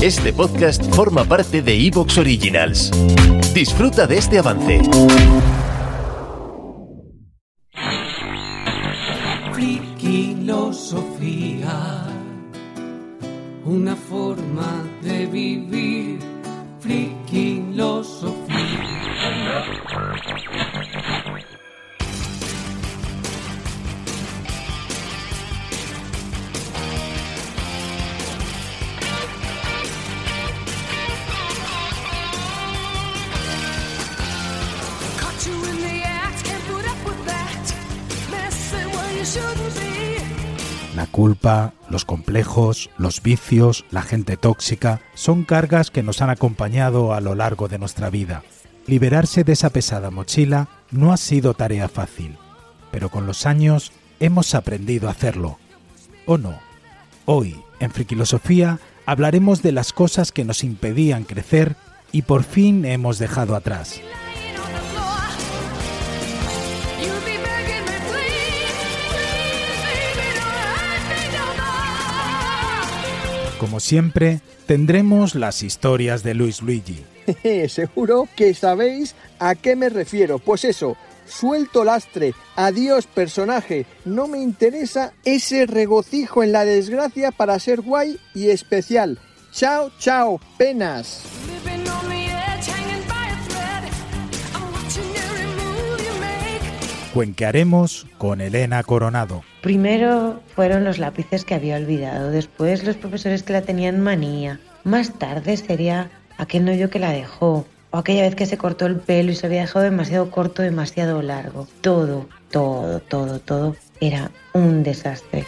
Este podcast forma parte de Evox Originals. Disfruta de este avance. Friquilosofía, una forma de vivir. Friquilosofía. La culpa, los complejos, los vicios, la gente tóxica son cargas que nos han acompañado a lo largo de nuestra vida. Liberarse de esa pesada mochila no ha sido tarea fácil, pero con los años hemos aprendido a hacerlo. ¿O no? Hoy, en Friquilosofía, hablaremos de las cosas que nos impedían crecer y por fin hemos dejado atrás. Como siempre, tendremos las historias de Luis Luigi. Seguro que sabéis a qué me refiero. Pues eso, suelto lastre, adiós personaje, no me interesa ese regocijo en la desgracia para ser guay y especial. Chao, chao, penas. Cuenquearemos con Elena Coronado. Primero fueron los lápices que había olvidado, después los profesores que la tenían manía. Más tarde sería aquel novio que la dejó, o aquella vez que se cortó el pelo y se había dejado demasiado corto, demasiado largo. Todo, todo, todo, todo era un desastre.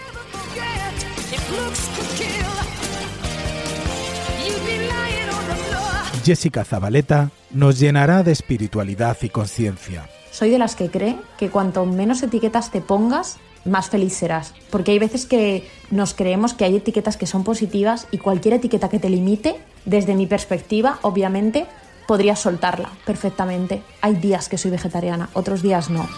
Jessica Zabaleta nos llenará de espiritualidad y conciencia. Soy de las que cree que cuanto menos etiquetas te pongas, más feliz serás. Porque hay veces que nos creemos que hay etiquetas que son positivas y cualquier etiqueta que te limite, desde mi perspectiva, obviamente, podrías soltarla perfectamente. Hay días que soy vegetariana, otros días no.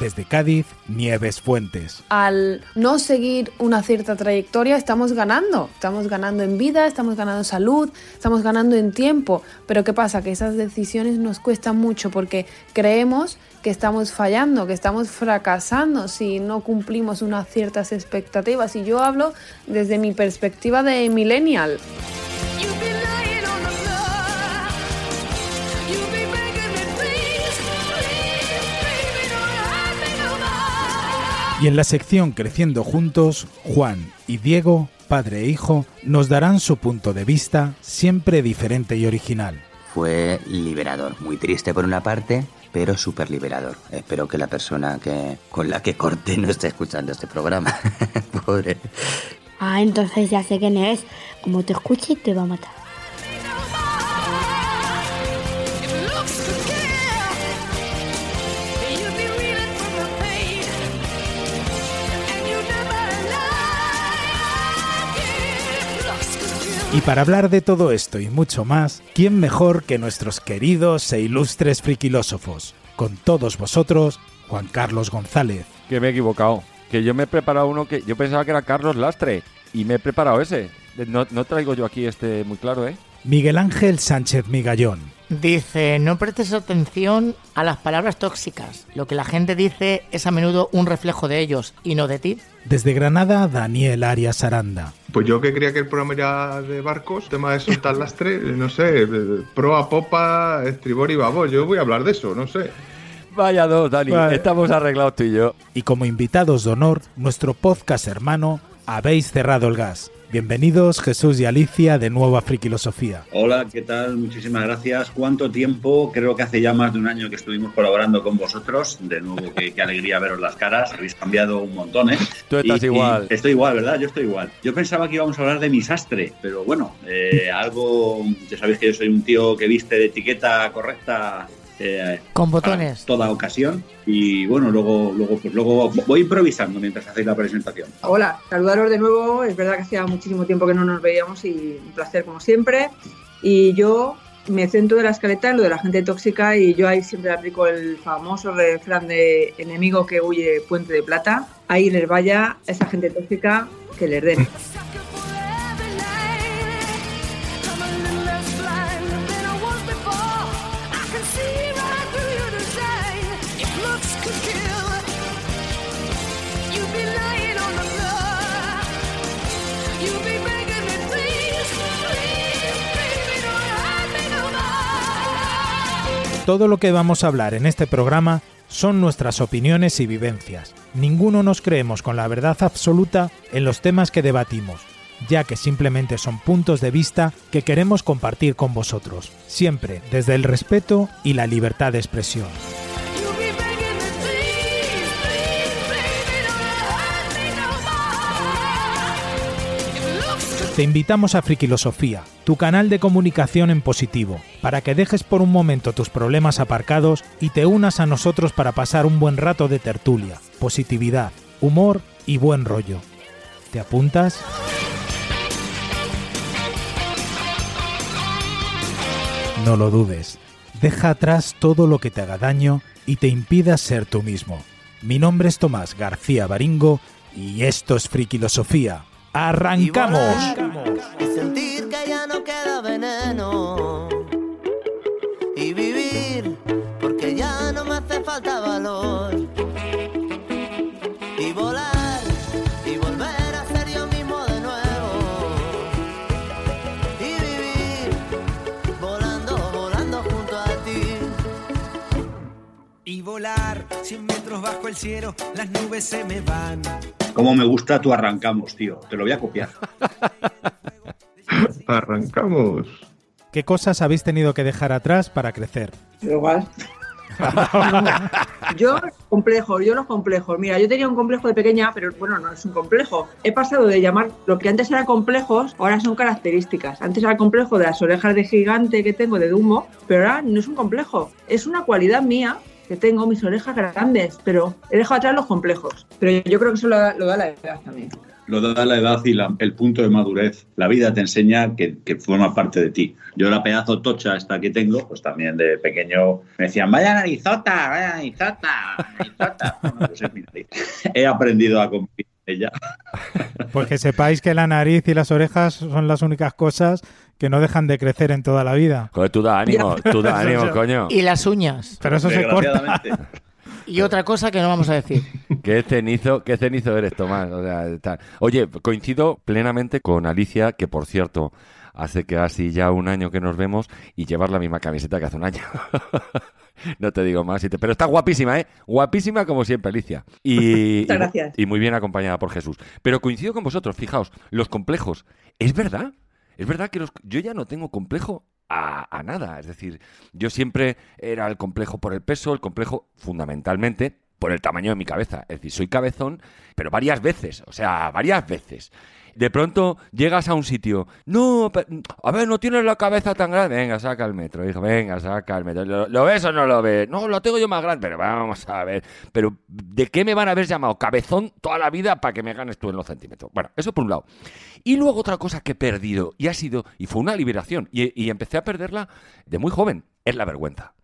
Desde Cádiz, Nieves Fuentes. al no seguir una cierta trayectoria estamos ganando, estamos ganando en vida, estamos ganando en salud, estamos ganando en tiempo, pero ¿qué pasa? Que esas decisiones nos cuestan mucho porque creemos que estamos fallando, que estamos fracasando si no cumplimos unas ciertas expectativas y yo hablo desde mi perspectiva de millennial. Y en la sección Creciendo Juntos, Juan y Diego, padre e hijo, nos darán su punto de vista, siempre diferente y original. fue liberador. Muy triste por una parte, pero súper liberador. Espero que la persona que con la que corté no esté escuchando este programa. Pobre. Ah, entonces ya sé quién es. Como te escuche, te va a matar. Y para hablar de todo esto y mucho más, ¿quién mejor que nuestros queridos e ilustres friquilósofos? Con todos vosotros, Juan Carlos González, Que me he equivocado. Que yo me he preparado uno que yo pensaba que era Carlos Lastre y me he preparado ese. No, no traigo yo aquí este muy claro, ¿eh? Miguel Ángel Sánchez Migallón, Dice, no prestes atención a las palabras tóxicas. Lo que la gente dice es a menudo un reflejo de ellos y no de ti. desde Granada, Daniel Arias Aranda, Pues yo que creía que el programa era de barcos, tema de soltar lastre, no sé, proa, popa, estribor y babor. Yo voy a hablar de eso, no sé. Vaya dos, Dani. Vale. Estamos arreglados tú y yo. y como invitados de honor, nuestro podcast hermano, Habéis Cerrado el Gas. Bienvenidos Jesús y Alicia de nuevo a Friquilosofía. Hola, ¿qué tal? Muchísimas gracias. ¿Cuánto tiempo? Creo que hace ya más de un año que estuvimos colaborando con vosotros. De nuevo, qué, qué alegría veros las caras. Habéis cambiado un montón, ¿eh? Tú estás Y- y igual. estoy igual, ¿verdad? Yo estoy igual. Yo pensaba que íbamos a hablar de mi sastre, pero bueno, eh, algo... Ya sabéis que yo soy un tío que viste de etiqueta correcta eh, Con botones. toda ocasión. Y bueno, luego, luego, pues luego voy improvisando mientras hacéis la presentación. Hola, saludaros de nuevo. Es verdad que hacía muchísimo tiempo que no nos veíamos y un placer como siempre. Y yo me centro de la escaleta en lo de la gente tóxica y yo ahí siempre aplico el famoso refrán de enemigo que huye puente de plata. Ahí les vaya esa gente tóxica que les den. Todo lo que vamos a hablar en este programa son nuestras opiniones y vivencias. Ninguno nos creemos con la verdad absoluta en los temas que debatimos, ya que simplemente son puntos de vista que queremos compartir con vosotros, siempre desde el respeto y la libertad de expresión. Te invitamos a Frikilosofía, tu canal de comunicación en positivo, para que dejes por un momento tus problemas aparcados y te unas a nosotros para pasar un buen rato de tertulia, positividad, humor y buen rollo. ¿Te apuntas? No lo dudes. Deja atrás todo lo que te haga daño y te impida ser tú mismo. Mi nombre es Tomás García Baringo y esto es Frikilosofía. ¡Arrancamos! Y que ya no queda veneno. Y vivir porque ya no me hace falta valor. Y volar y volver a ser yo mismo de nuevo. Y vivir volando, volando junto a ti. Y volar 100 metros bajo el cielo, las nubes se me van. Cómo me gusta tu arrancamos, tío. Te lo voy a copiar. Arrancamos. ¿Qué cosas habéis tenido que dejar atrás para crecer? Igual. yo complejos, yo los complejos. Mira, yo tenía un complejo de pequeña, pero bueno, no es un complejo. He pasado de llamar lo que antes eran complejos, ahora son características. Antes era el complejo de las orejas de gigante que tengo de Dumbo, pero ahora no es un complejo. Es una cualidad mía que tengo mis orejas grandes, pero he dejado atrás los complejos. Pero yo creo que eso lo da, lo da la edad también. Lo da la edad y la- el punto de madurez. La vida te enseña que, que forma parte de ti. Yo la pedazo tocha esta que tengo, pues también de pequeño me decían, vaya narizota, vaya narizota, narizota. Bueno, pues es mi nariz. He aprendido a convivir con ella. Pues que sepáis que la nariz y las orejas son las únicas cosas que no dejan de crecer en toda la vida. Joder, tú da ánimo, tú da ánimo, coño. Y las uñas. Pero eso se corta. Y otra cosa que no vamos a decir. Qué cenizo, qué cenizo eres, Tomás. O sea, Oye, coincido plenamente con Alicia, que por cierto, hace casi ya un año que nos vemos y llevar la misma camiseta que hace un año. no te digo más, y te- pero está guapísima, ¿eh? Guapísima como siempre, Alicia. Y, Muchas y- gracias. y muy bien acompañada por Jesús. Pero coincido con vosotros, fijaos, los complejos. ¿Es verdad? Es verdad que los- yo ya no tengo complejo a, a nada. Es decir, yo siempre era el complejo por el peso, el complejo fundamentalmente por el tamaño de mi cabeza. Es decir, soy cabezón, pero varias veces, o sea, varias veces. De pronto llegas a un sitio, no, pe- a ver, no tienes la cabeza tan grande. Venga, saca el metro, hijo, venga, saca el metro. ¿Lo, lo ves o no lo ves? No, lo tengo yo más grande, pero vamos a ver. Pero, ¿de qué me van a haber llamado cabezón toda la vida para que me ganes tú en los centímetros? Bueno, eso por un lado. Y luego otra cosa que he perdido, y ha sido, y fue una liberación, y empecé a perderla de muy joven, es la vergüenza.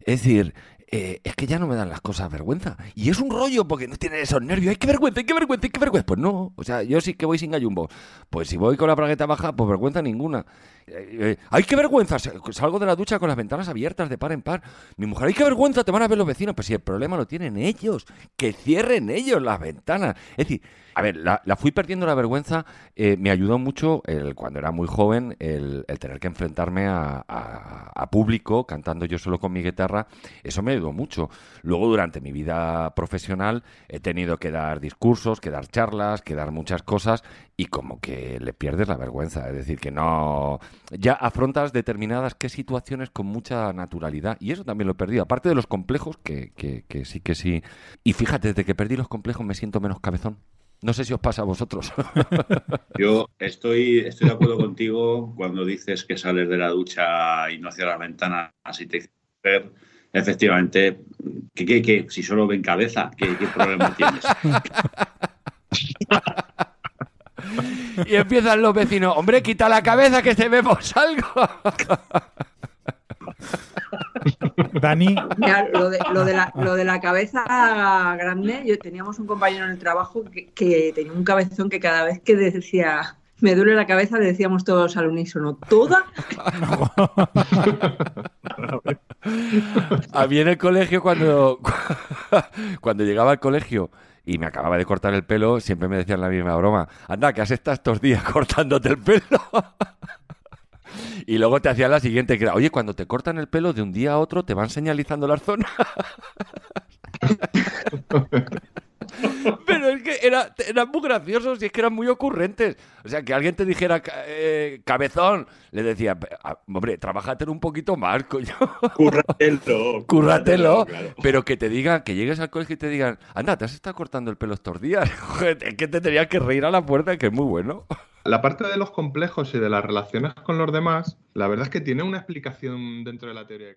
Es decir, eh, es que ya no me dan las cosas vergüenza. Y es un rollo porque no tiene esos nervios. ¡Ay, qué vergüenza, ay, qué vergüenza, ay, qué vergüenza! Pues no. O sea, yo sí que voy sin gallumbo. Pues si voy con la bragueta baja, pues vergüenza ninguna. Eh, eh, ¡Ay, qué vergüenza! Sa- Salgo de la ducha con las ventanas abiertas de par en par. Mi mujer, ¡ay, qué vergüenza! Te van a ver los vecinos. Pues si el problema lo tienen ellos. Que cierren ellos las ventanas. Es decir, a ver, la, fui perdiendo la vergüenza. eh, me ayudó mucho el, cuando era muy joven el, el tener que enfrentarme a, a- a público cantando yo solo con mi guitarra. Eso me ayudó mucho. Luego, durante mi vida profesional, he tenido que dar discursos, que dar charlas, que dar muchas cosas y como que le pierdes la vergüenza. Es decir, que no. Ya afrontas determinadas qué situaciones con mucha naturalidad. Y eso también lo he perdido. Aparte de los complejos, que sí, que sí. Y fíjate, desde que perdí los complejos me siento menos cabezón. No sé si os pasa a vosotros. Yo estoy, estoy de acuerdo contigo cuando dices que sales de la ducha y no cierras la ventana así te ver. Efectivamente, ¿qué, qué, qué? si solo ven cabeza, ¿qué, qué problema tienes? y empiezan los vecinos, hombre, quita la cabeza que te vemos algo. Dani, Mira, lo, de, lo, de la, lo de la cabeza grande, yo teníamos un compañero en el trabajo que, que tenía un cabezón que cada vez que decía me duele la cabeza, le decíamos todos al unísono, ¿toda? A mí en el colegio, cuando, cuando llegaba al colegio y me acababa de cortar el pelo, siempre me decían la misma broma. Anda, que has estado estos días cortándote el pelo. Y luego te hacían la siguiente, que oye, cuando te cortan el pelo de un día a otro, te van señalizando las zonas. Pero es que era, eran muy graciosos y es que eran muy ocurrentes. O sea, que alguien te dijera eh, cabezón, le decía, "Ah, hombre, trabájate un poquito más, coño. Curratelo. Currátelo. claro. Pero que te digan, que llegues al colegio y te digan, anda, te has estado cortando el pelo estos días. Es que te tenías que reír a la puerta, que es muy bueno. La parte de los complejos y de las relaciones con los demás, la verdad es que tiene una explicación dentro de la teoría de